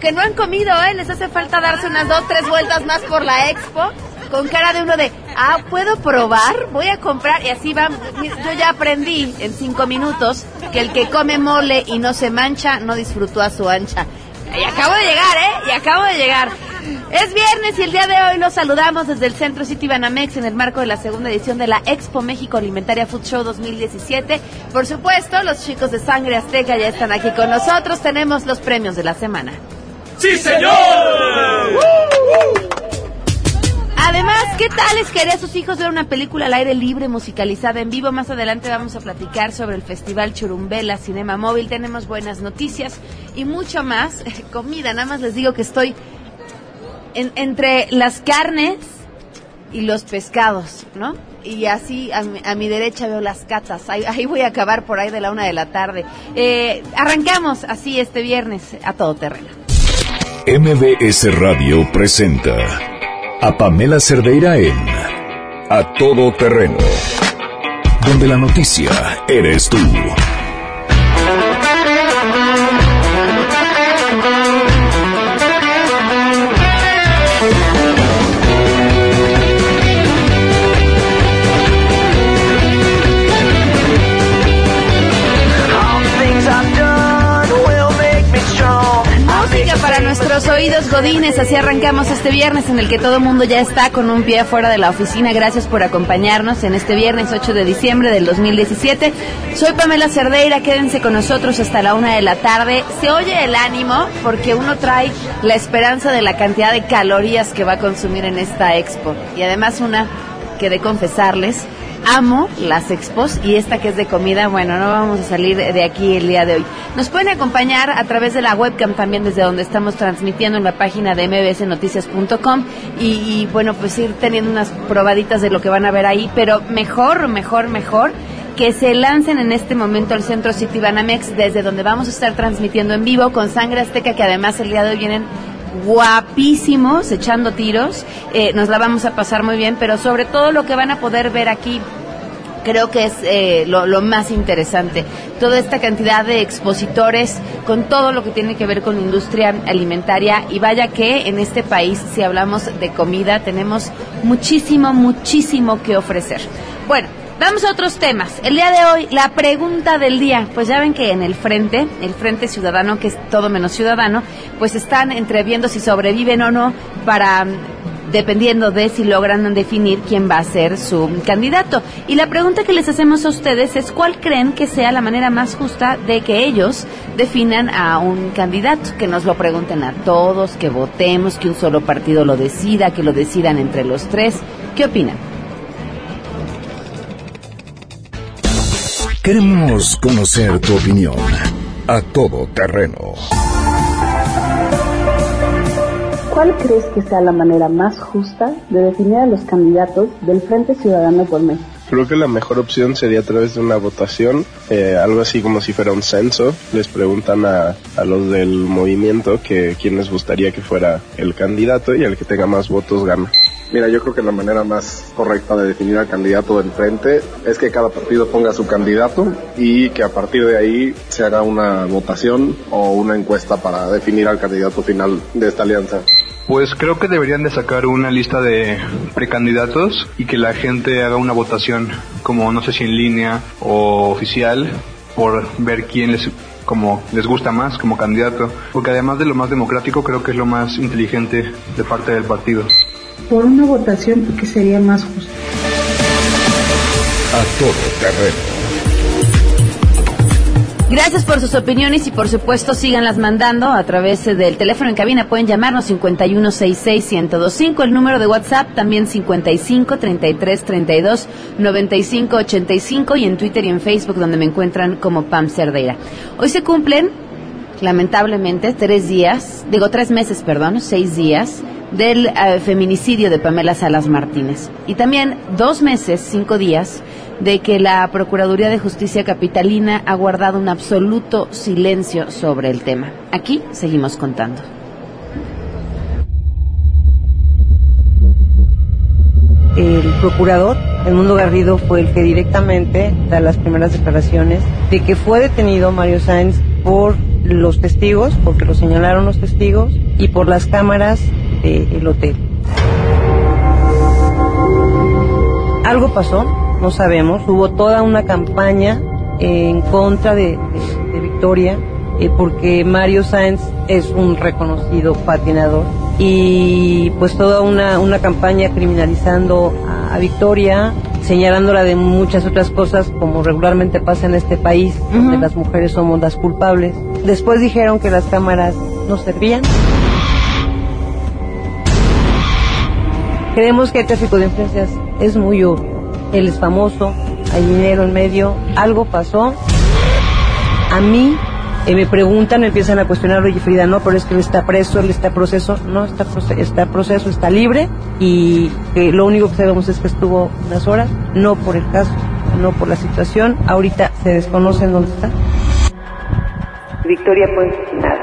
que no han comido, ¿eh? Les hace falta darse unas dos, tres vueltas más por la expo. Con cara de uno de, ah, ¿puedo probar? Voy a comprar. Y así va. Yo ya aprendí en cinco minutos que el que come mole y no se mancha, no disfrutó a su ancha. Y acabo de llegar, ¿eh? Y acabo de llegar. Es viernes y el día de hoy los saludamos desde el Centro City Banamex en el marco de la segunda edición de la Expo México Alimentaria Food Show 2017. Por supuesto, los chicos de Sangre Azteca ya están aquí con nosotros. Tenemos los premios de la semana. ¡Sí, señor! Además, ¿qué tal es querer a sus hijos ver una película al aire libre, musicalizada en vivo? Más adelante vamos a platicar sobre el Festival Churumbela Cinema Móvil. Tenemos buenas noticias y mucho más. Comida, nada más les digo que estoy entre las carnes y los pescados, ¿no? Y así a mi, derecha veo las catas. Ahí, voy a acabar por ahí de la una de la tarde. Eh, arrancamos así este viernes a todo terreno. MBS Radio presenta a Pamela Cerdeira en A Todo Terreno, donde la noticia eres tú. Oídos godines, así arrancamos este viernes en el que todo el mundo ya está con un pie afuera de la oficina. Gracias por acompañarnos en este viernes 8 de diciembre del 2017. Soy Pamela Cerdeira, quédense con nosotros hasta la una de la tarde. Se oye el ánimo porque uno trae la esperanza de la cantidad de calorías que va a consumir en esta expo. Y además una que de confesarles amo las expos y esta que es de comida, bueno, no vamos a salir de aquí el día de hoy. Nos pueden acompañar a través de la webcam también desde donde estamos transmitiendo en la página de mbsnoticias.com y, y bueno, pues ir teniendo unas probaditas de lo que van a ver ahí, pero mejor, mejor, mejor que se lancen en este momento al Centro City Banamex, desde donde vamos a estar transmitiendo en vivo con Sangre Azteca, que además el día de hoy vienen guapísimos, echando tiros. Eh, nos la vamos a pasar muy bien, pero sobre todo lo que van a poder ver aquí creo que es eh, lo, lo, más interesante. Toda esta cantidad de expositores con todo lo que tiene que ver con industria alimentaria y vaya que en este país, si hablamos de comida, tenemos muchísimo, muchísimo que ofrecer. Bueno, Vamos a otros temas. El día de hoy, la pregunta del día. Pues ya ven que en el frente, el Frente Ciudadano, que es todo menos ciudadano, pues están entreviendo si sobreviven o no para dependiendo de si logran definir quién va a ser su candidato. Y la pregunta que les hacemos a ustedes es cuál creen que sea la manera más justa de que ellos definan a un candidato, que nos lo pregunten a todos, que votemos, que un solo partido lo decida, que lo decidan entre los tres. ¿Qué opinan? Queremos conocer tu opinión a todo terreno. ¿Cuál crees que sea la manera más justa de definir a los candidatos del Frente Ciudadano por México? Creo que la mejor opción sería a través de una votación, eh, algo así como si fuera un censo. Les preguntan a, a los del movimiento que quién les gustaría que fuera el candidato y el que tenga más votos gana. Mira, yo creo que la manera más correcta de definir al candidato del frente es que cada partido ponga su candidato y que a partir de ahí se haga una votación o una encuesta para definir al candidato final de esta alianza. Pues creo que deberían de sacar una lista de precandidatos y que la gente haga una votación como no sé si en línea o oficial por ver quién les como les gusta más como candidato, porque además de lo más democrático creo que es lo más inteligente de parte del partido por una votación que sería más justa. A todo terreno. Gracias por sus opiniones y por supuesto síganlas mandando a través del teléfono en cabina. Pueden llamarnos 5166-1025, el número de WhatsApp también 55 33 32 95 85 y en Twitter y en Facebook donde me encuentran como Pam Cerdeira. Hoy se cumplen, lamentablemente, tres días, digo tres meses, perdón, seis días del eh, feminicidio de Pamela Salas Martínez. Y también dos meses, cinco días, de que la Procuraduría de Justicia Capitalina ha guardado un absoluto silencio sobre el tema. Aquí seguimos contando. El procurador, el Mundo Garrido, fue el que directamente da las primeras declaraciones de que fue detenido Mario Sáenz por los testigos, porque lo señalaron los testigos, y por las cámaras del hotel. Algo pasó, no sabemos, hubo toda una campaña en contra de, Victoria, eh, porque Mario Sáenz es un reconocido patinador y pues toda una, una campaña criminalizando a, Victoria, señalándola de muchas otras cosas como regularmente pasa en este país, donde las mujeres somos las culpables. Después dijeron que las cámaras no servían. Creemos que el tráfico de influencias es muy obvio. Él es famoso, hay dinero en medio, algo pasó. A mí eh, me preguntan, empiezan a cuestionar, oye Frida, no, pero es que él está preso, él está proceso, no, está, está proceso, está libre y lo único que sabemos es que estuvo unas horas, no por el caso, no por la situación, ahorita se desconoce en dónde está. Victoria pues nada.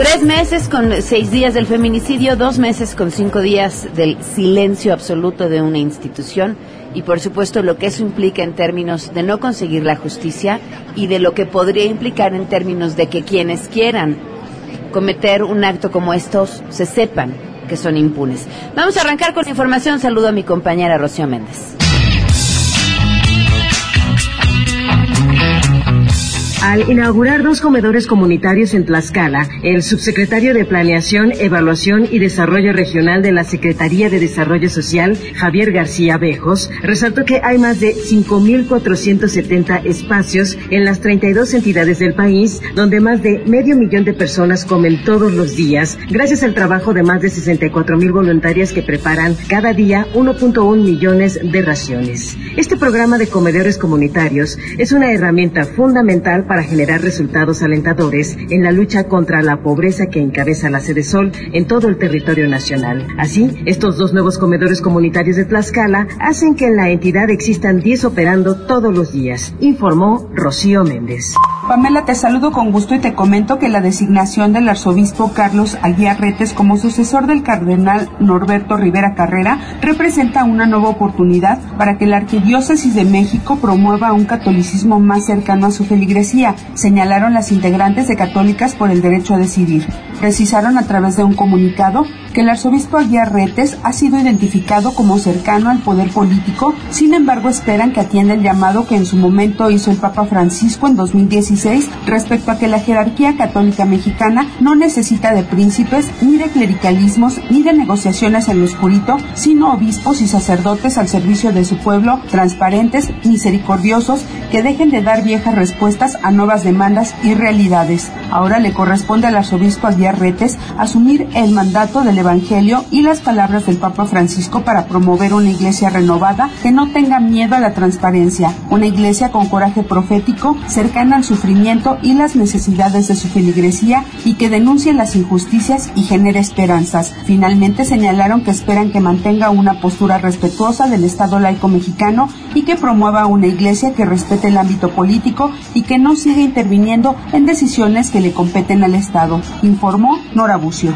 Tres meses con seis días del feminicidio, dos meses con cinco días del silencio absoluto de una institución y por supuesto lo que eso implica en términos de no conseguir la justicia y de lo que podría implicar en términos de que quienes quieran cometer un acto como estos se sepan que son impunes. Vamos a arrancar con la información. Saludo a mi compañera Rocío Méndez. Al inaugurar dos comedores comunitarios en Tlaxcala, el subsecretario de Planeación, Evaluación y Desarrollo Regional de la Secretaría de Desarrollo Social, Javier García Bejos, resaltó que hay más de 5.470 espacios en las 32 entidades del país, donde más de medio millón de personas comen todos los días, gracias al trabajo de más de 64.000 voluntarias que preparan cada día 1.1 millones de raciones. Este programa de comedores comunitarios es una herramienta fundamental para generar resultados alentadores en la lucha contra la pobreza que encabeza la Sede Sol en todo el territorio nacional. Así, estos dos nuevos comedores comunitarios de Tlaxcala hacen que en la entidad existan 10 operando todos los días, informó Rocío Méndez. Pamela, te saludo con gusto y te comento que la designación del arzobispo Carlos Aguiarretes como sucesor del cardenal Norberto Rivera Carrera representa una nueva oportunidad para que la Arquidiócesis de México promueva un catolicismo más cercano a su feligresía, señalaron las integrantes de Católicas por el Derecho a Decidir. Precisaron a través de un comunicado que el arzobispo Aguiarretes ha sido identificado como cercano al poder político, sin embargo esperan que atienda el llamado que en su momento hizo el Papa Francisco en 2016 respecto a que la jerarquía católica mexicana no necesita de príncipes, ni de clericalismos, ni de negociaciones en lo oscurito, sino obispos y sacerdotes al servicio de su pueblo, transparentes, misericordiosos, que dejen de dar viejas respuestas a nuevas demandas y realidades. Ahora le corresponde al arzobispo Aguiarretes asumir el mandato del Evangelio y las palabras del Papa Francisco para promover una iglesia renovada que no tenga miedo a la transparencia, una iglesia con coraje profético, cercana al sufrimiento y las necesidades de su feligresía y que denuncie las injusticias y genere esperanzas. Finalmente señalaron que esperan que mantenga una postura respetuosa del Estado laico mexicano y que promueva una iglesia que respete el ámbito político y que no siga interviniendo en decisiones que le competen al Estado, informó Nora Bucio.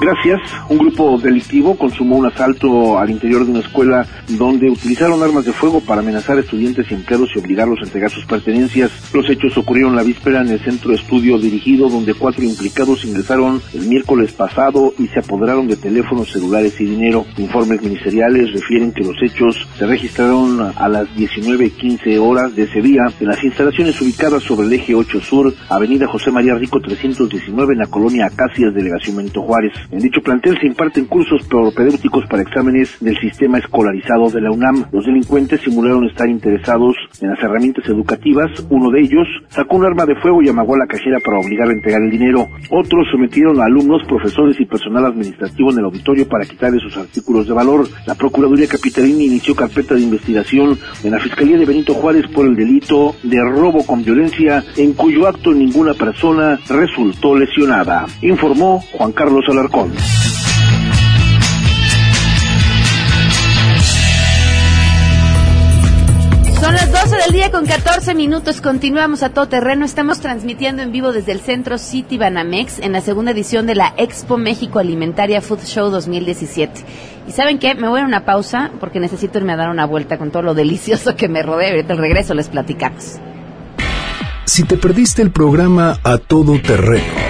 Gracias. Un grupo delictivo consumó un asalto al interior de una escuela donde utilizaron armas de fuego para amenazar estudiantes y empleados y obligarlos a entregar sus pertenencias. Los hechos ocurrieron la víspera en el centro de estudio dirigido donde cuatro implicados ingresaron el miércoles pasado y se apoderaron de teléfonos celulares y dinero. Informes ministeriales refieren que los hechos se registraron a las 19.15 horas de ese día en las instalaciones ubicadas sobre el eje 8 Sur, Avenida José María Rico 319 en la colonia Acacias, Delegación Benito Juárez. En dicho plantel se imparten cursos propedéuticos para exámenes del sistema escolarizado de la UNAM. Los delincuentes simularon estar interesados en las herramientas educativas. Uno de ellos sacó un arma de fuego y amagó a la cajera para obligar a entregar el dinero. Otros sometieron a alumnos, profesores y personal administrativo en el auditorio para quitarle sus artículos de valor. La Procuraduría Capitalina inició carpeta de investigación en la Fiscalía de Benito Juárez por el delito de robo con violencia, en cuyo acto ninguna persona resultó lesionada, informó Juan Carlos Alarcón. Son las 12 del día con 14 minutos. Continuamos a todo terreno. Estamos transmitiendo en vivo desde el Centro City Banamex en la segunda edición de la Expo México Alimentaria Food Show 2017 Y ¿saben qué? Me voy a una pausa porque necesito irme a dar una vuelta con todo lo delicioso que me rodea. Ahorita al regreso les platicamos. Si te perdiste el programa A Todo Terreno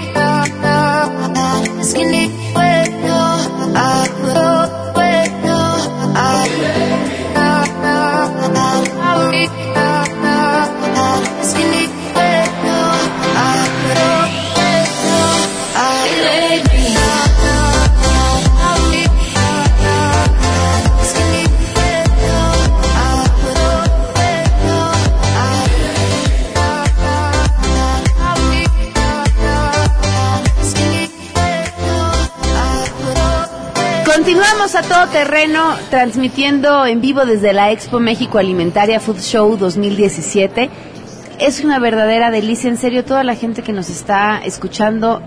Continuamos a todo terreno transmitiendo en vivo desde la Expo México Alimentaria Food Show 2017. Es una verdadera delicia, en serio, toda la gente que nos está escuchando,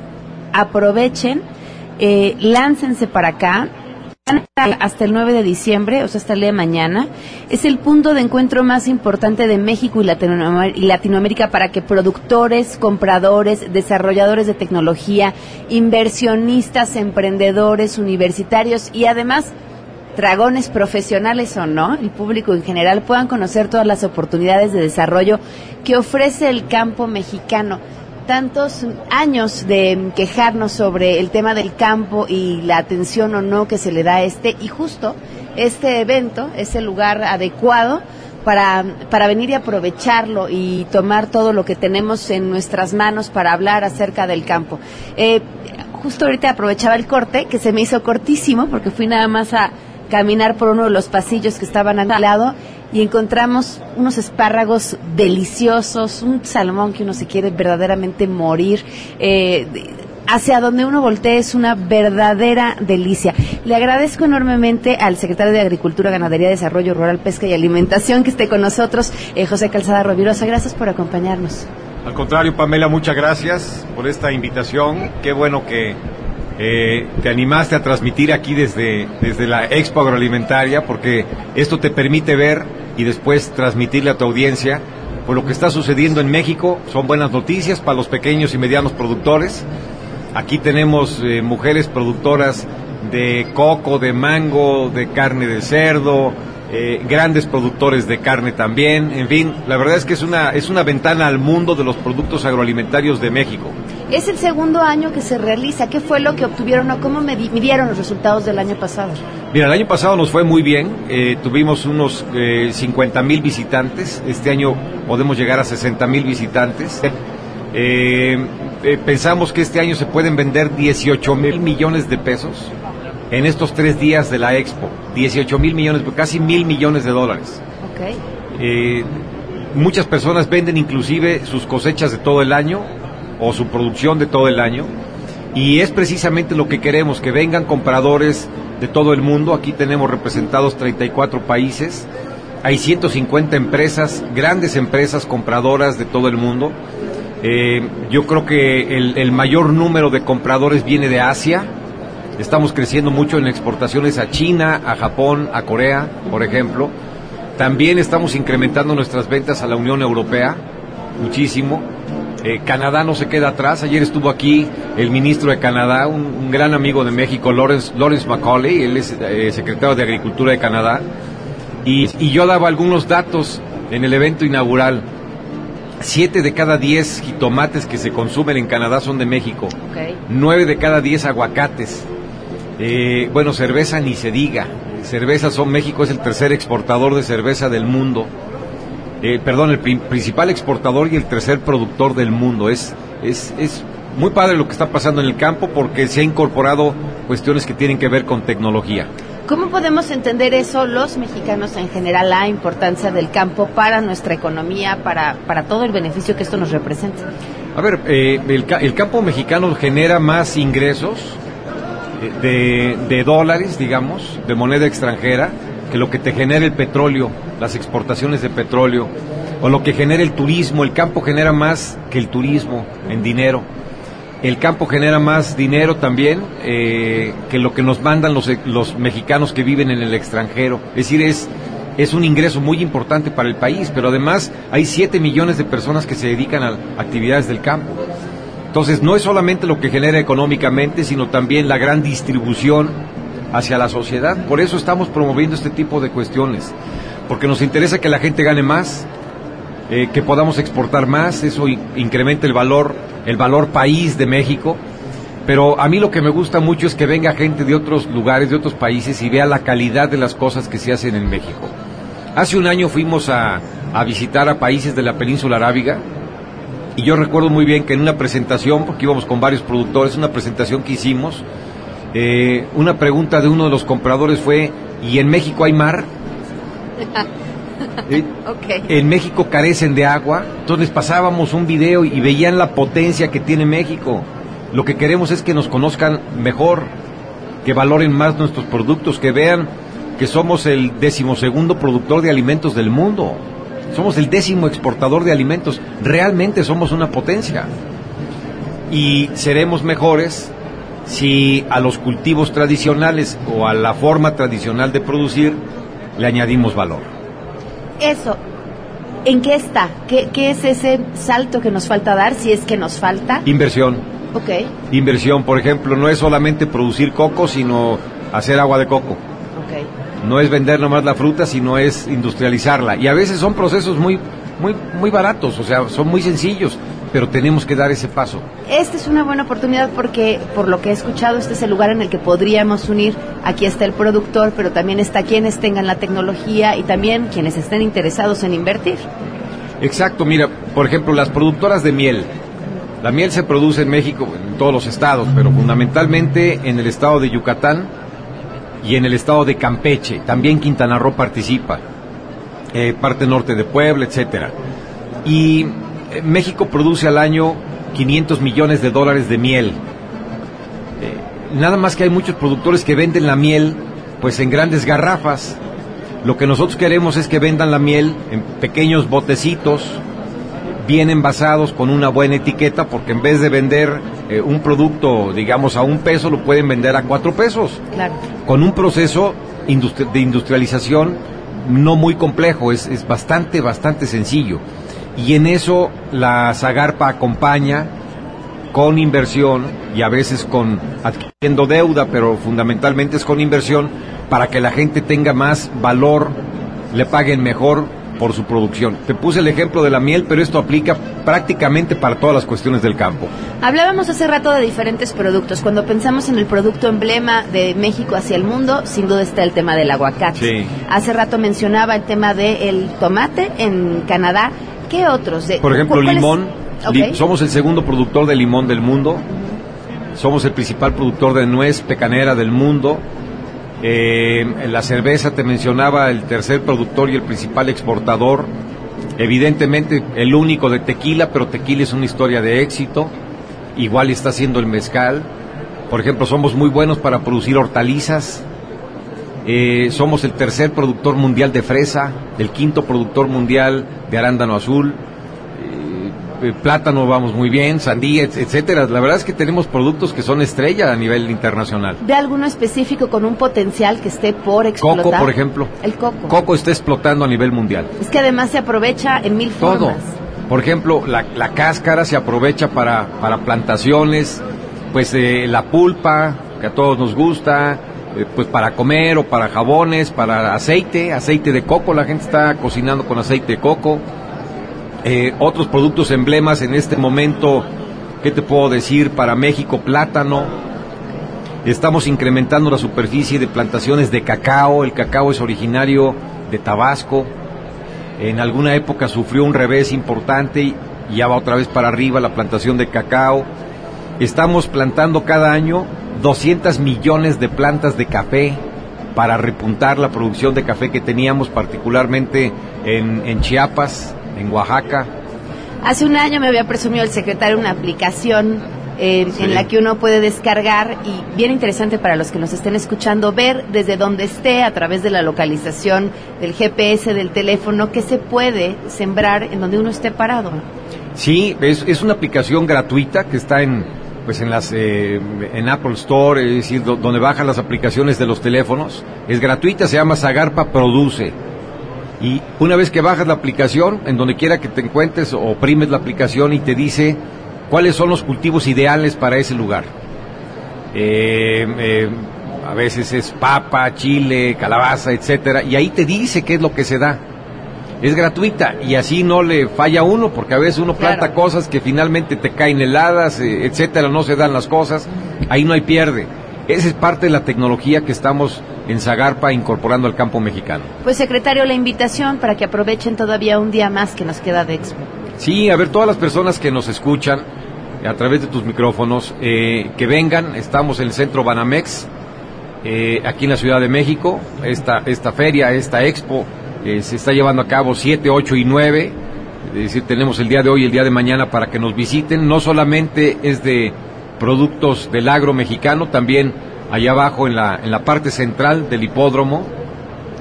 aprovechen, eh, láncense para acá hasta el 9 de diciembre, o sea, hasta el día de mañana. Es el punto de encuentro más importante de México y Latinoamérica para que productores, compradores, desarrolladores de tecnología, inversionistas, emprendedores, universitarios y además dragones profesionales o no, el público en general puedan conocer todas las oportunidades de desarrollo que ofrece el campo mexicano tantos años de quejarnos sobre el tema del campo y la atención o no que se le da a este y justo este evento es el lugar adecuado para, para venir y aprovecharlo y tomar todo lo que tenemos en nuestras manos para hablar acerca del campo. Eh, justo ahorita aprovechaba el corte, que se me hizo cortísimo porque fui nada más a caminar por uno de los pasillos que estaban al lado y encontramos unos espárragos deliciosos, un salmón que uno se quiere verdaderamente morir. Eh, hacia donde uno voltee es una verdadera delicia. Le agradezco enormemente al secretario de Agricultura, Ganadería, Desarrollo Rural, Pesca y Alimentación que esté con nosotros, eh, José Calzada Rovirosa. Gracias por acompañarnos. Al contrario, Pamela, muchas gracias por esta invitación. Qué bueno que eh, te animaste a transmitir aquí desde, desde la Expo Agroalimentaria, porque esto te permite ver y después transmitirle a tu audiencia por lo que está sucediendo en México. Son buenas noticias para los pequeños y medianos productores. Aquí tenemos eh, mujeres productoras de coco, de mango, de carne de cerdo, eh, grandes productores de carne también. En fin, la verdad es que es una, es una ventana al mundo de los productos agroalimentarios de México. Es el segundo año que se realiza. ¿Qué fue lo que obtuvieron o cómo midieron los resultados del año pasado? Mira, el año pasado nos fue muy bien. Eh, tuvimos unos eh, 50 mil visitantes. Este año podemos llegar a 60 mil visitantes. Eh, eh, pensamos que este año se pueden vender 18 mil millones de pesos en estos tres días de la expo. 18 mil millones, casi mil millones de dólares. Okay. muchas personas venden inclusive sus cosechas de todo el año o su producción de todo el año. Y es precisamente lo que queremos, que vengan compradores de todo el mundo. Aquí tenemos representados 34 países. Hay 150 empresas, grandes empresas compradoras de todo el mundo. Eh, yo creo que el, el, mayor número de compradores viene de Asia. Estamos creciendo mucho en exportaciones a China, a Japón, a Corea, por ejemplo. También estamos incrementando nuestras ventas a la Unión Europea, muchísimo. Eh, Canadá no se queda atrás. Ayer estuvo aquí el ministro de Canadá, un, gran amigo de México, Lawrence, Lawrence Macaulay, él es eh, secretario de Agricultura de Canadá. Y, yo daba algunos datos en el evento inaugural. Siete de cada diez jitomates que se consumen en Canadá son de México. Nueve de cada diez aguacates. Eh, bueno, cerveza ni se diga. Cerveza son México es el tercer exportador de cerveza del mundo. Eh, perdón, el principal exportador y el tercer productor del mundo. Es, es, es muy padre lo que está pasando en el campo porque se ha incorporado cuestiones que tienen que ver con tecnología. ¿Cómo podemos entender eso los mexicanos en general, la importancia del campo para nuestra economía, para, para todo el beneficio que esto nos representa? A ver, eh, el, el, campo mexicano genera más ingresos de, dólares, digamos, de moneda extranjera, que lo que te genera el petróleo, las exportaciones de petróleo. o lo que genera el turismo. El campo genera más que el turismo en dinero. El campo genera más dinero también eh, que lo que nos mandan los, los mexicanos que viven en el extranjero. Es decir, es, es un ingreso muy importante para el país, pero además hay 7 millones de personas que se dedican a actividades del campo. Entonces, no es solamente lo que genera económicamente, sino también la gran distribución hacia la sociedad. Por eso estamos promoviendo este tipo de cuestiones, porque nos interesa que la gente gane más, eh, que podamos exportar más, eso incrementa el valor, el valor país de México. Pero a mí lo que me gusta mucho es que venga gente de otros lugares, de otros países y vea la calidad de las cosas que se hacen en México. Hace un año fuimos a, a visitar a países de la península arábiga y yo recuerdo muy bien que en una presentación, porque íbamos con varios productores, una presentación que hicimos, eh, una pregunta de uno de los compradores fue, ¿y en México hay mar? Eh, En México carecen de agua, entonces pasábamos un video y veían la potencia que tiene México. Lo que queremos es que nos conozcan mejor, que valoren más nuestros productos, que vean que somos el decimosegundo productor de alimentos del mundo. Somos el décimo exportador de alimentos. Realmente somos una potencia. Y seremos mejores si a los cultivos tradicionales o a la forma tradicional de producir le añadimos valor. Eso, ¿en qué está? ¿Qué, ¿Qué, es ese salto que nos falta dar, si es que nos falta? Inversión. Ok. Inversión, por ejemplo, no es solamente producir coco, sino hacer agua de coco. No es vender nomás la fruta, sino es industrializarla. Y a veces son procesos muy, muy, muy baratos, o sea, son muy sencillos, pero tenemos que dar ese paso. Esta es una buena oportunidad porque, por lo que he escuchado, este es el lugar en el que podríamos unir. Aquí está el productor, pero también está quienes tengan la tecnología y también quienes estén interesados en invertir. Exacto, mira, por ejemplo, las productoras de miel. La miel se produce en México, en todos los estados, pero fundamentalmente en el estado de Yucatán y en el estado de Campeche. También Quintana Roo participa, eh, parte norte de Puebla, etcétera. Y eh, México produce al año 500 millones de dólares de miel. Eh, nada más que hay muchos productores que venden la miel pues en grandes garrafas. Lo que nosotros queremos es que vendan la miel en pequeños botecitos, bien envasados con una buena etiqueta, porque en vez de vender eh, un producto, digamos, a un peso, lo pueden vender a cuatro pesos. Claro. Con un proceso industri de industrialización no muy complejo, es, es bastante, bastante sencillo. Y en eso la Zagarpa acompaña con inversión y a veces con adquiriendo deuda, pero fundamentalmente es con inversión para que la gente tenga más valor, le paguen mejor por su producción. Te puse el ejemplo de la miel, pero esto aplica prácticamente para todas las cuestiones del campo. Hablábamos hace rato de diferentes productos. Cuando pensamos en el producto emblema de México hacia el mundo, sin duda está el tema del aguacate. Sí. Hace rato mencionaba el tema del tomate en Canadá. ¿Qué otros? De, Por ejemplo, limón. Li- somos el segundo productor de limón del mundo. Somos el principal productor de nuez pecanera del mundo. Eh, la cerveza te mencionaba el tercer productor y el principal exportador. Evidentemente el único de tequila, pero tequila es una historia de éxito. Igual está haciendo el mezcal. Por ejemplo, somos muy buenos para producir hortalizas. Eh, somos el tercer productor mundial de fresa, el quinto productor mundial de arándano azul. Eh, plátano vamos muy bien, sandía, et- etcétera. La verdad es que tenemos productos que son estrella a nivel internacional. ¿De alguno específico con un potencial que esté por explotar? Coco, por ejemplo. El coco. Coco está explotando a nivel mundial. Es que además se aprovecha en mil Todo. formas. Por ejemplo, la, la cáscara se aprovecha para, para plantaciones, pues eh, la pulpa, que a todos nos gusta, eh, pues para comer o para jabones, para aceite, aceite de coco, la gente está cocinando con aceite de coco. Eh, otros productos emblemas en este momento, ¿qué te puedo decir? Para México, plátano. Estamos incrementando la superficie de plantaciones de cacao. El cacao es originario de Tabasco. En alguna época sufrió un revés importante y ya va otra vez para arriba la plantación de cacao. Estamos plantando cada año 200 millones de plantas de café para repuntar la producción de café que teníamos particularmente en, en Chiapas, en Oaxaca. Hace un año me había presumido el secretario una aplicación eh, en la que uno puede descargar y bien interesante para los que nos estén escuchando ver desde donde esté a través de la localización del GPS del teléfono que se puede sembrar en donde uno esté parado. Sí, es, es una aplicación gratuita que está en pues en las eh, en Apple Store, es decir, donde bajan las aplicaciones de los teléfonos. Es gratuita, se llama Zagarpa Produce. Y una vez que bajas la aplicación, en donde quiera que te encuentres, oprimes la aplicación y te dice cuáles son los cultivos ideales para ese lugar. Eh, eh, a veces es papa, chile, calabaza, etcétera, y ahí te dice qué es lo que se da. Es gratuita y así no le falla a uno, porque a veces uno planta cosas que finalmente te caen heladas, eh, etcétera, no se dan las cosas, ahí no hay pierde. Esa es parte de la tecnología que estamos en Zagarpa incorporando al campo mexicano. Pues secretario, la invitación para que aprovechen todavía un día más que nos queda de expo. Sí, a ver, todas las personas que nos escuchan a través de tus micrófonos, eh, que vengan, estamos en el centro Banamex, eh, aquí en la Ciudad de México, esta, esta feria, esta expo, eh, se está llevando a cabo 7, 8 y 9, es decir, tenemos el día de hoy y el día de mañana para que nos visiten, no solamente es de productos del agro mexicano, también allá abajo en la, en la parte central del hipódromo,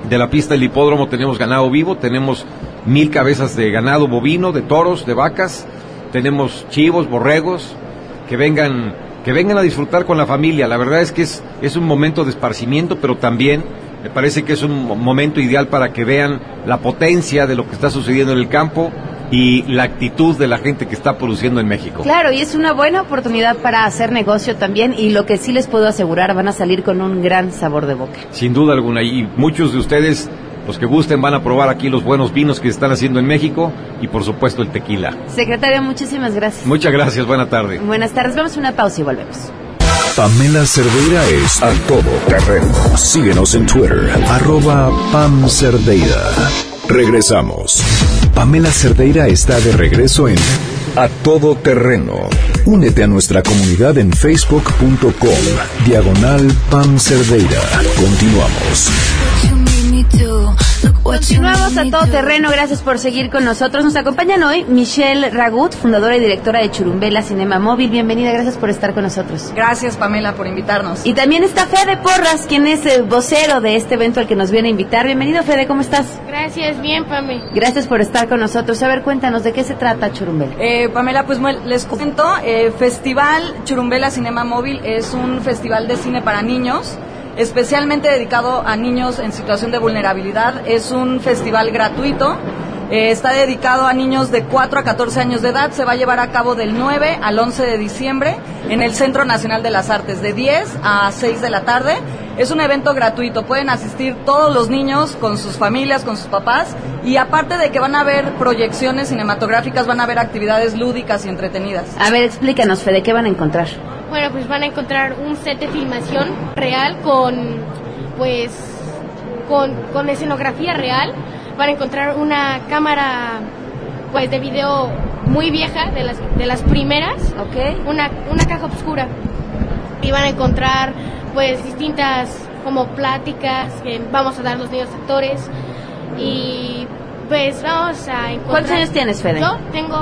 de la pista del hipódromo tenemos ganado vivo, tenemos mil cabezas de ganado bovino, de toros, de vacas, tenemos chivos, borregos, que vengan, que vengan a disfrutar con la familia. La verdad es que es, es un momento de esparcimiento, pero también me parece que es un momento ideal para que vean la potencia de lo que está sucediendo en el campo y la actitud de la gente que está produciendo en México. Claro, y es una buena oportunidad para hacer negocio también y lo que sí les puedo asegurar, van a salir con un gran sabor de boca. Sin duda alguna, y muchos de ustedes, los que gusten, van a probar aquí los buenos vinos que se están haciendo en México y por supuesto el tequila. Secretaria, muchísimas gracias. Muchas gracias, buena tarde. Buenas tardes, vamos a una pausa y volvemos. Pamela Cerdeira es a todo terreno. Síguenos en Twitter, arroba Pam Cerdeira. Regresamos. Pamela Cerdeira está de regreso en A Todo Terreno. Únete a nuestra comunidad en facebook.com, diagonal Pam Cerdeira. Continuamos. Continuamos a todo terreno, gracias por seguir con nosotros. Nos acompañan hoy Michelle Ragut, fundadora y directora de Churumbela Cinema Móvil. Bienvenida, gracias por estar con nosotros. Gracias Pamela por invitarnos. Y también está Fede Porras, quien es el vocero de este evento al que nos viene a invitar. Bienvenido Fede, ¿cómo estás? Gracias, bien Pame. Gracias por estar con nosotros. A ver, cuéntanos, ¿de qué se trata Churumbela? Eh, Pamela, pues les cuento, eh, Festival Churumbela Cinema Móvil es un festival de cine para niños especialmente dedicado a niños en situación de vulnerabilidad. Es un festival gratuito. Eh, está dedicado a niños de 4 a 14 años de edad. Se va a llevar a cabo del 9 al 11 de diciembre en el Centro Nacional de las Artes, de 10 a 6 de la tarde. Es un evento gratuito. Pueden asistir todos los niños con sus familias, con sus papás. Y aparte de que van a haber proyecciones cinematográficas, van a haber actividades lúdicas y entretenidas. A ver, explícanos, Fede, ¿qué van a encontrar? Bueno, pues van a encontrar un set de filmación real con, pues, con, con escenografía real. Van a encontrar una cámara, pues, de video muy vieja, de las, de las primeras. Ok. Una, una caja oscura. Y van a encontrar, pues, distintas como pláticas que vamos a dar los niños actores. Y pues vamos a encontrar... ¿Cuántos años tienes, Fede? Yo tengo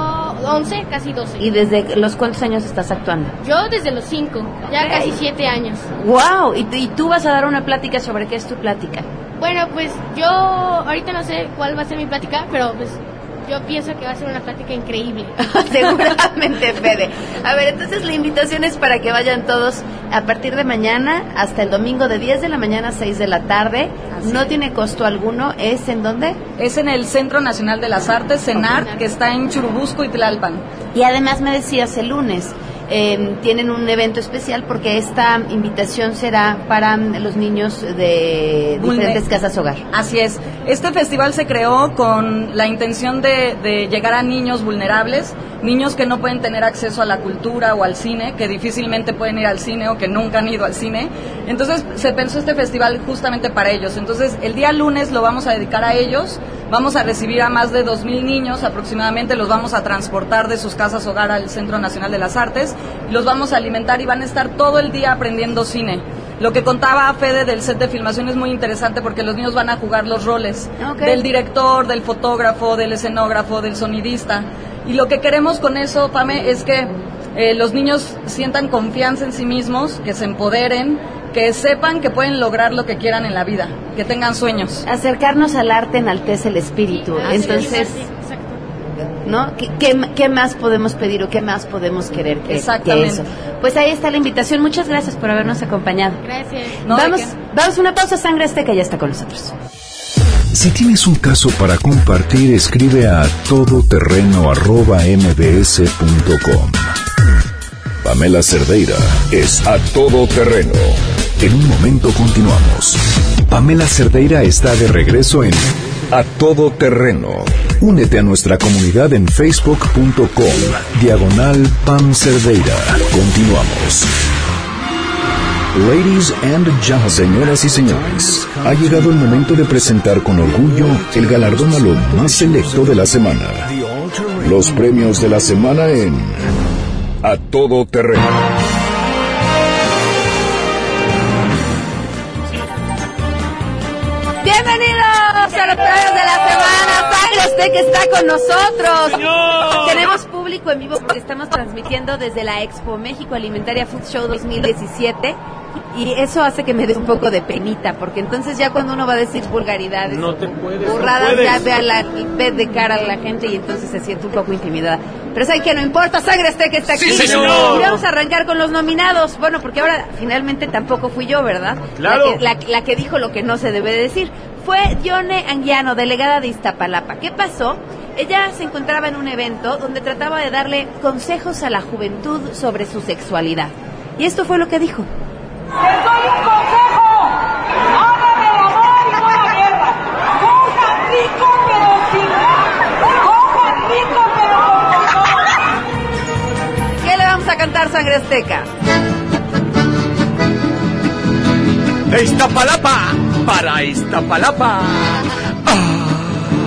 11, casi 12. ¿Y desde los cuántos años estás actuando? Yo desde los 5, ya casi 7 años. ¡Wow! ¿Y, ¿Y, tú vas a dar una plática sobre qué es tu plática? Bueno, pues yo ahorita no sé cuál va a ser mi plática, pero pues yo pienso que va a ser una plática increíble. Seguramente, Fede. A ver, entonces la invitación es para que vayan todos a partir de mañana hasta el domingo de 10 de la mañana a 6 de la tarde. Así no es. tiene costo alguno. ¿Es en dónde? Es en el Centro Nacional de las Artes, CENAR, que está en Churubusco y Tlalpan. Y además me decías el lunes. Eh, tienen un evento especial porque esta invitación será para los niños de diferentes casas hogar. Así es. Este festival se creó con la intención de, de, llegar a niños vulnerables, niños que no pueden tener acceso a la cultura o al cine, que difícilmente pueden ir al cine o que nunca han ido al cine. Entonces se pensó este festival justamente para ellos. Entonces el día lunes lo vamos a dedicar a ellos. Vamos a recibir a más de 2.000 niños aproximadamente, los vamos a transportar de sus casas hogar al Centro Nacional de las Artes, los vamos a alimentar y van a estar todo el día aprendiendo cine. Lo que contaba Fede del set de filmación es muy interesante porque los niños van a jugar los roles okay. del director, del fotógrafo, del escenógrafo, del sonidista. Y lo que queremos con eso, Pame, es que eh, los niños sientan confianza en sí mismos, que se empoderen, que sepan que pueden lograr lo que quieran en la vida, que tengan sueños. Acercarnos al arte enaltece el espíritu. Entonces, ¿no? ¿Qué, qué, qué más podemos pedir o qué más podemos querer que, eso? Pues ahí está la invitación. Muchas gracias por habernos acompañado. Gracias. No, ¿de vamos, vamos a una pausa. Sangre Azteca ya está con nosotros. Si tienes un caso para compartir, escribe a todoterreno.mbs.com. Pamela Cerdeira es a todoterreno. En un momento continuamos. Pamela Cerdeira está de regreso en A Todo Terreno. Únete a nuestra comunidad en facebook.com. Diagonal Pam Cerdeira. Continuamos. Ladies and gentlemen, señoras y señores, ha llegado el momento de presentar con orgullo el galardón a lo más selecto de la semana. Los premios de la semana en A Todo Terreno. Bienvenidos a los premios de la semana. Sangre Azteca está con nosotros. Tenemos público en vivo porque estamos transmitiendo desde la Expo México Alimentaria Food Show 2017. Y eso hace que me dé un poco de penita, porque entonces ya cuando uno va a decir vulgaridades, No te puedes, no burradas, puedes. ya ve, a la, ve de cara a la gente y entonces se siente un poco intimidada. Pero saben que no importa, Sangre Azteca está aquí. Sí, señor. Y vamos a arrancar con los nominados. Bueno, porque ahora finalmente tampoco fui yo, ¿verdad? Claro. La que, la, la que dijo lo que no se debe de decir. Fue Yone Anguiano, delegada de Iztapalapa. ¿Qué pasó? Ella se encontraba en un evento donde trataba de darle consejos a la juventud sobre su sexualidad. Y esto fue lo que dijo. ¡Les doy un consejo! ¡Hagan el amor y no la Sangre Azteca? De Iztapalapa para Iztapalapa.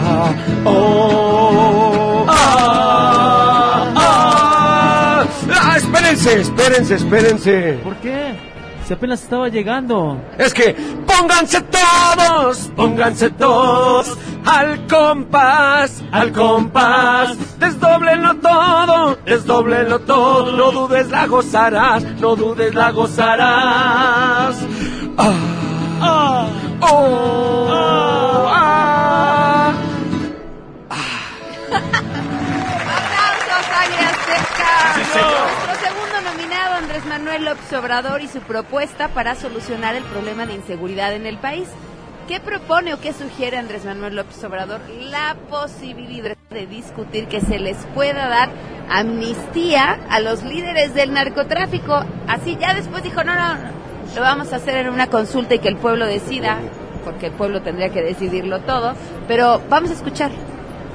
Ah, oh, ah, ah. Ah, espérense, espérense, espérense. ¿Por qué? Si apenas estaba llegando. Es que pónganse todos, pónganse todos al compás, al compás. Desdóblenlo todo, desdóblenlo todo. No dudes, la gozarás, no dudes, la gozarás. Ah, ah, oh, ah. ¡Aplausos, Sangre Azteca! Sí, señor. Nuestro segundo nominado, Andrés Manuel López Obrador, y su propuesta para solucionar el problema de inseguridad en el país. ¿Qué propone o qué sugiere Andrés Manuel López Obrador? La posibilidad de discutir que se les pueda dar amnistía a los líderes del narcotráfico. Así ya después dijo, no, no, no, lo vamos a hacer en una consulta y que el pueblo decida, porque el pueblo tendría que decidirlo todo. Pero vamos a escuchar.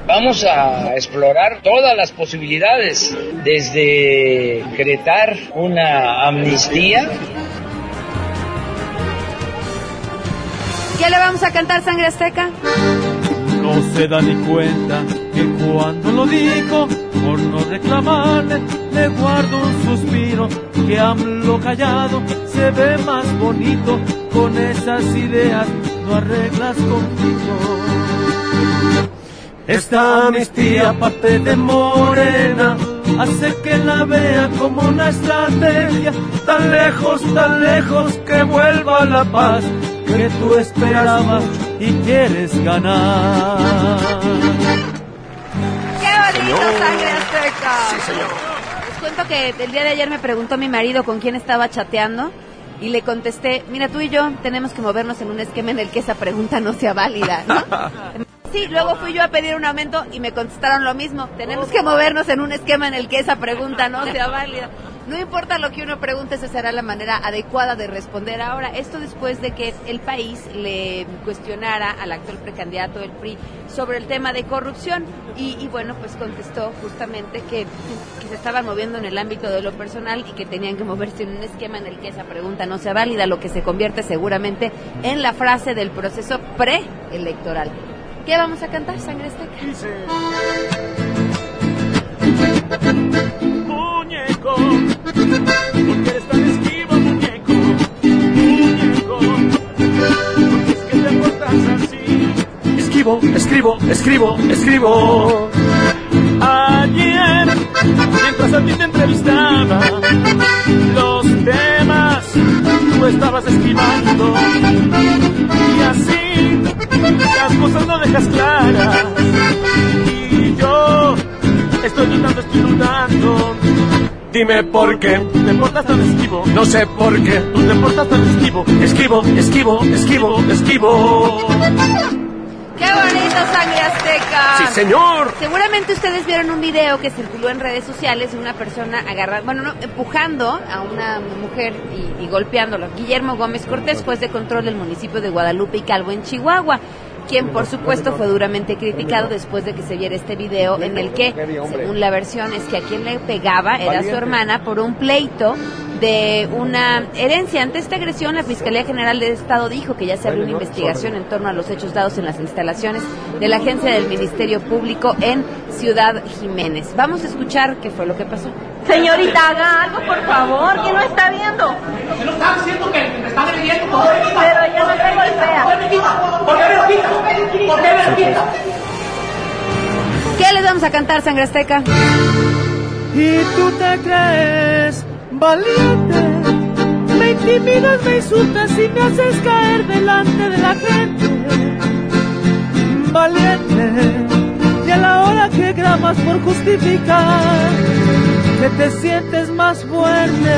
Vamos a explorar todas las posibilidades, desde decretar una amnistía ¿Qué le vamos a cantar, Sangre Azteca? No se da ni cuenta que cuando lo digo, por no reclamarle, le guardo un suspiro, que AMLO callado se ve más bonito, con esas ideas no arreglas contigo. Esta amnistía parte de Morena, hace que la vea como una estrategia, tan lejos, tan lejos que vuelva la paz que tú esperabas y quieres ganar. ¡Qué bonito, Sangre Azteca! Sí, señor. Les cuento que el día de ayer me preguntó mi marido con quién estaba chateando y le contesté, mira, tú y yo tenemos que movernos en un esquema en el que esa pregunta no sea válida, ¿no? Sí, luego fui yo a pedir un aumento y me contestaron lo mismo. Tenemos que movernos en un esquema en el que esa pregunta no sea válida. No importa lo que uno pregunte, esa será la manera adecuada de responder. Ahora, esto después de que el país le cuestionara al actual precandidato del PRI sobre el tema de corrupción. Y, bueno, pues contestó justamente que, que se estaban moviendo en el ámbito de lo personal y que tenían que moverse en un esquema en el que esa pregunta no sea válida, lo que se convierte seguramente en la frase del proceso preelectoral. ¿Qué vamos a cantar, Sangre Azteca? Escribo, escribo, escribo. Ayer, mientras mientras a ti te entrevistaba. Los temas tú estabas esquivando y así las cosas no dejas claras. Y yo estoy dudando, estoy dudando. Dime por qué te portas tan esquivo. No sé por qué tú te portas tan esquivo. Esquivo, esquivo, esquivo, esquivo. ¡Qué bonito, Sangre Azteca! Sí, señor. Seguramente ustedes vieron un video que circuló en redes sociales de una persona agarrando, bueno, no, empujando a una mujer y, y golpeándola. Guillermo Gómez Cortés, juez de control del municipio de Guadalupe y Calvo en Chihuahua quien por supuesto fue duramente criticado después de que se viera este video en el que, según la versión, es que a quien le pegaba era su hermana por un pleito de una herencia. Ante esta agresión, la Fiscalía General del Estado dijo que ya se abrió una investigación en torno a los hechos dados en las instalaciones de la Agencia del Ministerio Público en Ciudad Jiménez. Vamos a escuchar qué fue lo que pasó. Señorita, haga algo, por favor, que no está viendo. ¿Qué no está diciendo que me está agrediendo? ¿Por qué me quita? Pero yo no te golpea. ¿Por qué me quita? ¿Por qué me lo quita? ¿Por qué me lo quita? ¿Qué les vamos a cantar, Sangre Azteca? Y tú te crees valiente, me intimidas, me insultas y me haces caer delante de la gente. Valiente, y a la hora que grabas por justificar que te sientes más fuerte.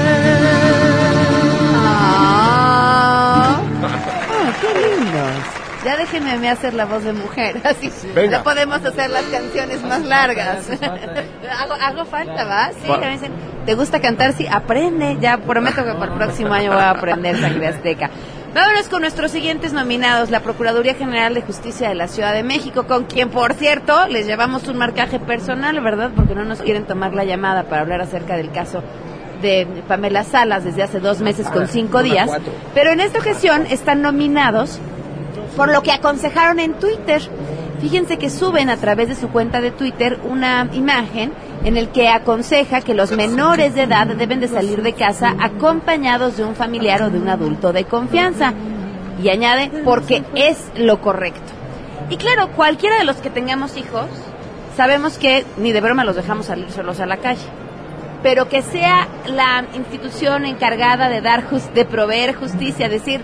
Ah, Ah, qué lindos. Ya déjenme a mí hacer la voz de mujer, así Venga. ya podemos hacer las canciones más largas. hago, hago falta, ¿va? Sí, Va. me dicen, ¿te gusta cantar? Sí, aprende. Ya prometo que para el próximo año voy a aprender Sangre Azteca. Vámonos con nuestros siguientes nominados, la Procuraduría General de Justicia de la Ciudad de México, con quien, por cierto, les llevamos un marcaje personal, ¿verdad? Porque no nos quieren tomar la llamada para hablar acerca del caso de Pamela Salas desde hace dos meses con cinco días. Pero en esta ocasión están nominados por lo que aconsejaron en Twitter. Fíjense que suben a través de su cuenta de Twitter una imagen en el que aconseja que los menores de edad deben de salir de casa acompañados de un familiar o de un adulto de confianza. Y añade, porque es lo correcto. Y claro, cualquiera de los que tengamos hijos, sabemos que ni de broma los dejamos salir solos a la calle. Pero que sea la institución encargada de dar jus- de proveer justicia, decir,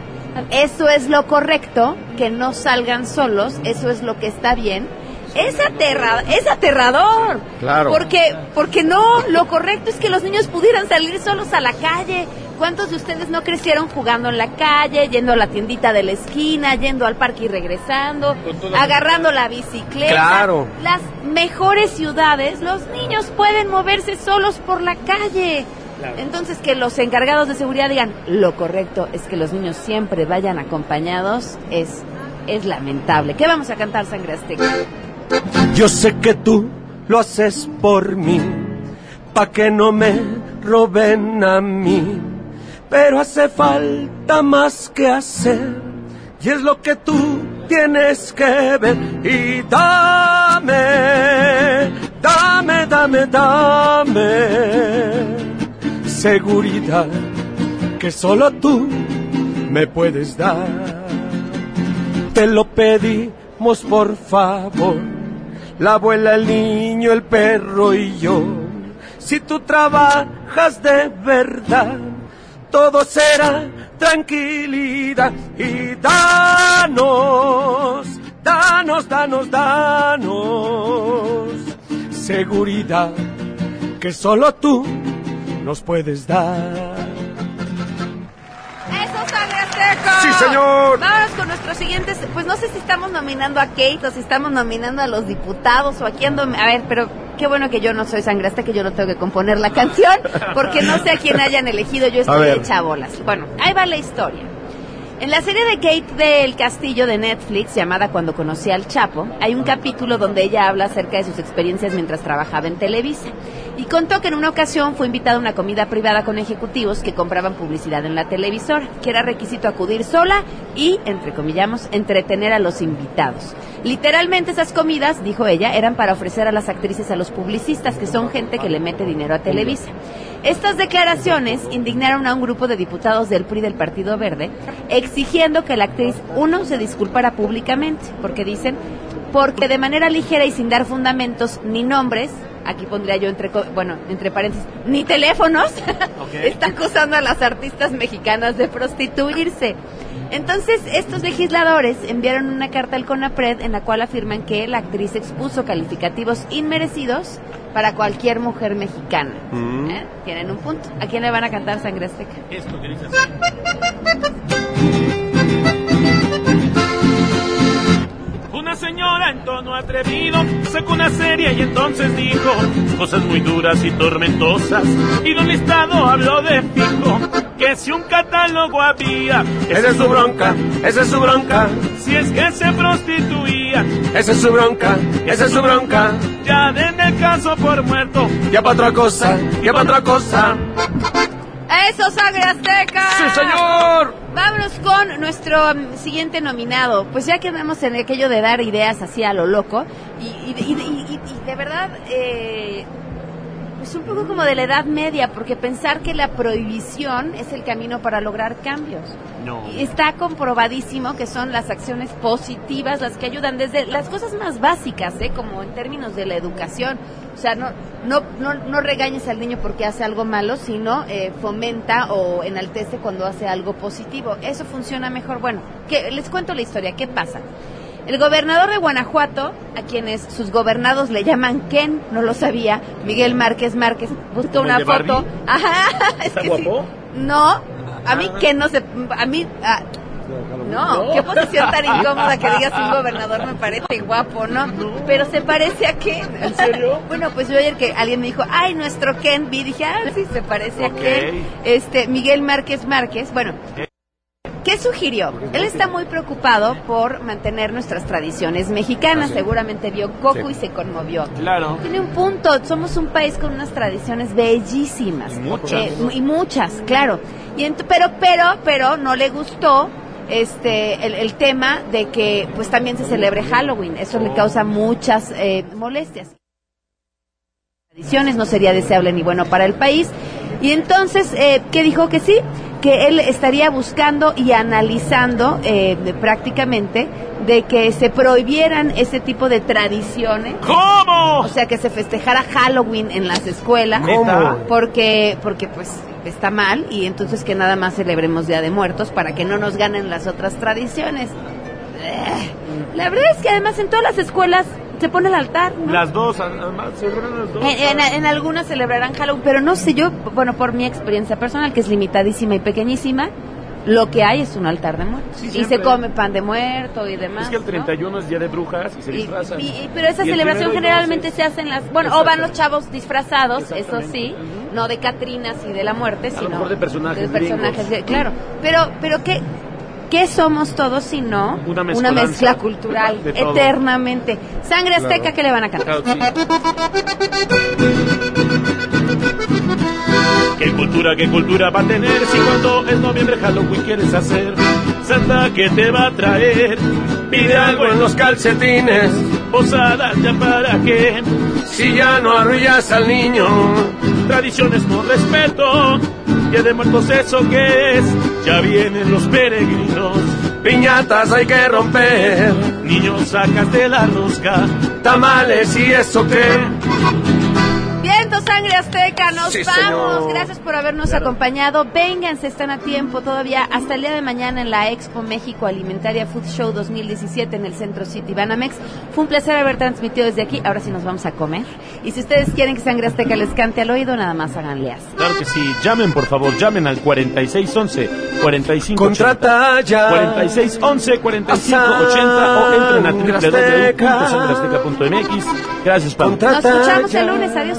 eso es lo correcto, que no salgan solos, eso es lo que está bien. Es, aterra es aterrador. Claro. Porque, porque no, lo correcto es que los niños pudieran salir solos a la calle. ¿Cuántos de ustedes no crecieron jugando en la calle, yendo a la tiendita de la esquina, yendo al parque y regresando, agarrando la bicicleta? Claro. Las mejores ciudades, los niños pueden moverse solos por la calle. Entonces que los encargados de seguridad digan, lo correcto es que los niños siempre vayan acompañados, es, es lamentable. ¿Qué vamos a cantar, Sangre Azteca? Yo sé que tú lo haces por mí, pa' que no me roben a mí. Pero hace falta más que hacer, y es lo que tú tienes que ver. Y dame, dame, dame, dame seguridad que solo tú me puedes dar. Te lo pedimos por favor, la abuela, el niño, el perro y yo. Si tú trabajas de verdad, todo será tranquilidad y danos, danos, danos, danos seguridad que solo tú nos puedes dar. ¡Eso! Sí, señor. Vamos con nuestros siguientes. Pues no sé si estamos nominando a Kate o si estamos nominando a los diputados o a quién. dom- A ver, pero qué bueno que yo no soy Sangre que yo no tengo que componer la canción, porque no sé a quién hayan elegido. Yo estoy hecha bolas. Bueno, ahí va la historia. En la serie de Kate del Castillo de Netflix, llamada Cuando conocí al Chapo, hay un capítulo donde ella habla acerca de sus experiencias mientras trabajaba en Televisa. Y contó que en una ocasión fue invitada a una comida privada con ejecutivos que compraban publicidad en la televisora, que era requisito acudir sola y, entre comillamos, entretener a los invitados. Literalmente esas comidas, dijo ella, eran para ofrecer a las actrices a los publicistas, que son gente que le mete dinero a Televisa. Estas declaraciones indignaron a un grupo de diputados del PRI del Partido Verde, exigiendo que la actriz, uno, se disculpara públicamente, porque dicen, porque de manera ligera y sin dar fundamentos ni nombres, aquí pondría yo entre, bueno, entre paréntesis, ni teléfonos, está acusando a las artistas mexicanas de prostituirse. Entonces, estos legisladores enviaron una carta al CONAPRED en la cual afirman que la actriz expuso calificativos inmerecidos para cualquier mujer mexicana. ¿Eh? Tienen un punto. ¿A quién le van a cantar Sangre Azteca? Esto que dice así. Una señora en tono atrevido sacó una serie y entonces dijo cosas muy duras y tormentosas. Y de un listado habló de fijo que si un catálogo había, Esa es su bronca, esa es su bronca, si es que se prostituía, esa es su bronca, esa es su bronca. ya den el caso por muerto. Ya para otra cosa, ya para otra cosa. ¡Eso, Sangre Azteca! ¡Sí, señor! Vámonos con nuestro mm, siguiente nominado. Pues ya que andamos en aquello de dar ideas así a lo loco, y, y- y- y- y- y de verdad, eh, pues un poco como de la Edad Media, porque pensar que la prohibición es el camino para lograr cambios. No. Está comprobadísimo que son las acciones positivas las que ayudan desde las cosas más básicas, ¿eh? como en términos de la educación. O sea, no, no, no, no regañes al niño porque hace algo malo, sino eh, fomenta o enaltece cuando hace algo positivo. Eso funciona mejor. Bueno, que, les cuento la historia. ¿Qué pasa? El gobernador de Guanajuato, a quienes sus gobernados le llaman Ken, no lo sabía, Miguel Márquez Márquez, busca ¿Como el una foto. Ajá, es ¿Está que sí. guapo? No, a mí Ken no se, a mí, ah, no, qué posición tan incómoda que digas un gobernador me parece guapo, ¿no? Pero se parece a Ken. ¿En serio? bueno, pues yo ayer que alguien me dijo, ay, nuestro Ken, vi, dije, ah, sí, se parece a Ken. Este, Miguel Márquez Márquez, bueno. ¿Qué sugirió? Él está muy preocupado por mantener nuestras tradiciones mexicanas. Seguramente vio Coco Sí. y se conmovió. Claro. Tiene un punto. Somos un país con unas tradiciones bellísimas. Y muchas. Eh, y muchas, claro. Y ent- pero, pero, pero no le gustó este el, el tema de que pues también se celebre Halloween. Eso le causa muchas eh, molestias. Tradiciones no sería deseable ni bueno para el país. Y entonces, eh, ¿qué dijo que sí? Que él estaría buscando y analizando eh, de- prácticamente de que se prohibieran ese tipo de tradiciones. ¿Cómo? O sea, que se festejara Halloween en las escuelas. ¿Neta? Porque, porque pues está mal y entonces que nada más celebremos Día de Muertos para que no nos ganen las otras tradiciones. Eh, La verdad es que además en todas las escuelas se pone el altar, ¿no? Las dos, además, celebran las dos. En, en- en algunas celebrarán Halloween, pero no sé yo, bueno, por mi experiencia personal, que es limitadísima y pequeñísima, lo que hay es un altar de muertos. Sí, y siempre. se come pan de muerto y demás. Es que el ¿no? 31 es día de brujas y se disfrazan. y- y- pero esa Y celebración generalmente se hace en las... Bueno, o van los chavos disfrazados, eso sí, no de Catrinas y de la muerte, A lo sino... mejor de personajes personajes, gringos. de- claro. Pero, pero ¿qué, ¿qué somos todos si no Una mezcolanza mezcla cultural eternamente? Sangre Azteca, Claro. ¿qué le van a cantar? Claro que ¿Qué cultura, qué cultura va a tener si cuando es noviembre Halloween quieres hacer? Santa, ¿qué te va a traer? Pide algo en los calcetines, posadas ya para qué. Si ya no arrullas al niño, Tradiciones no respeto, Día de muertos eso que es, ya vienen los peregrinos. piñatas hay que romper, Niños sacas de la rosca, tamales y eso que. Sangre Azteca, nos Sí, vamos. señor. Gracias por habernos acompañado. Vénganse, están a tiempo todavía hasta el día de mañana en la Expo México Alimentaria Food Show 2017 en el Centro City Banamex. Fue un placer haber transmitido desde aquí. Ahora sí nos vamos a comer. Y si ustedes quieren que Sangre Azteca les cante al oído, nada más háganle así. Claro que sí, llamen por favor, llamen al 4611 45 Contrata ya. 4611 4580 o entren a www.sangrasteca.mx. Gracias, Pablo. Nos escuchamos el lunes. Adiós.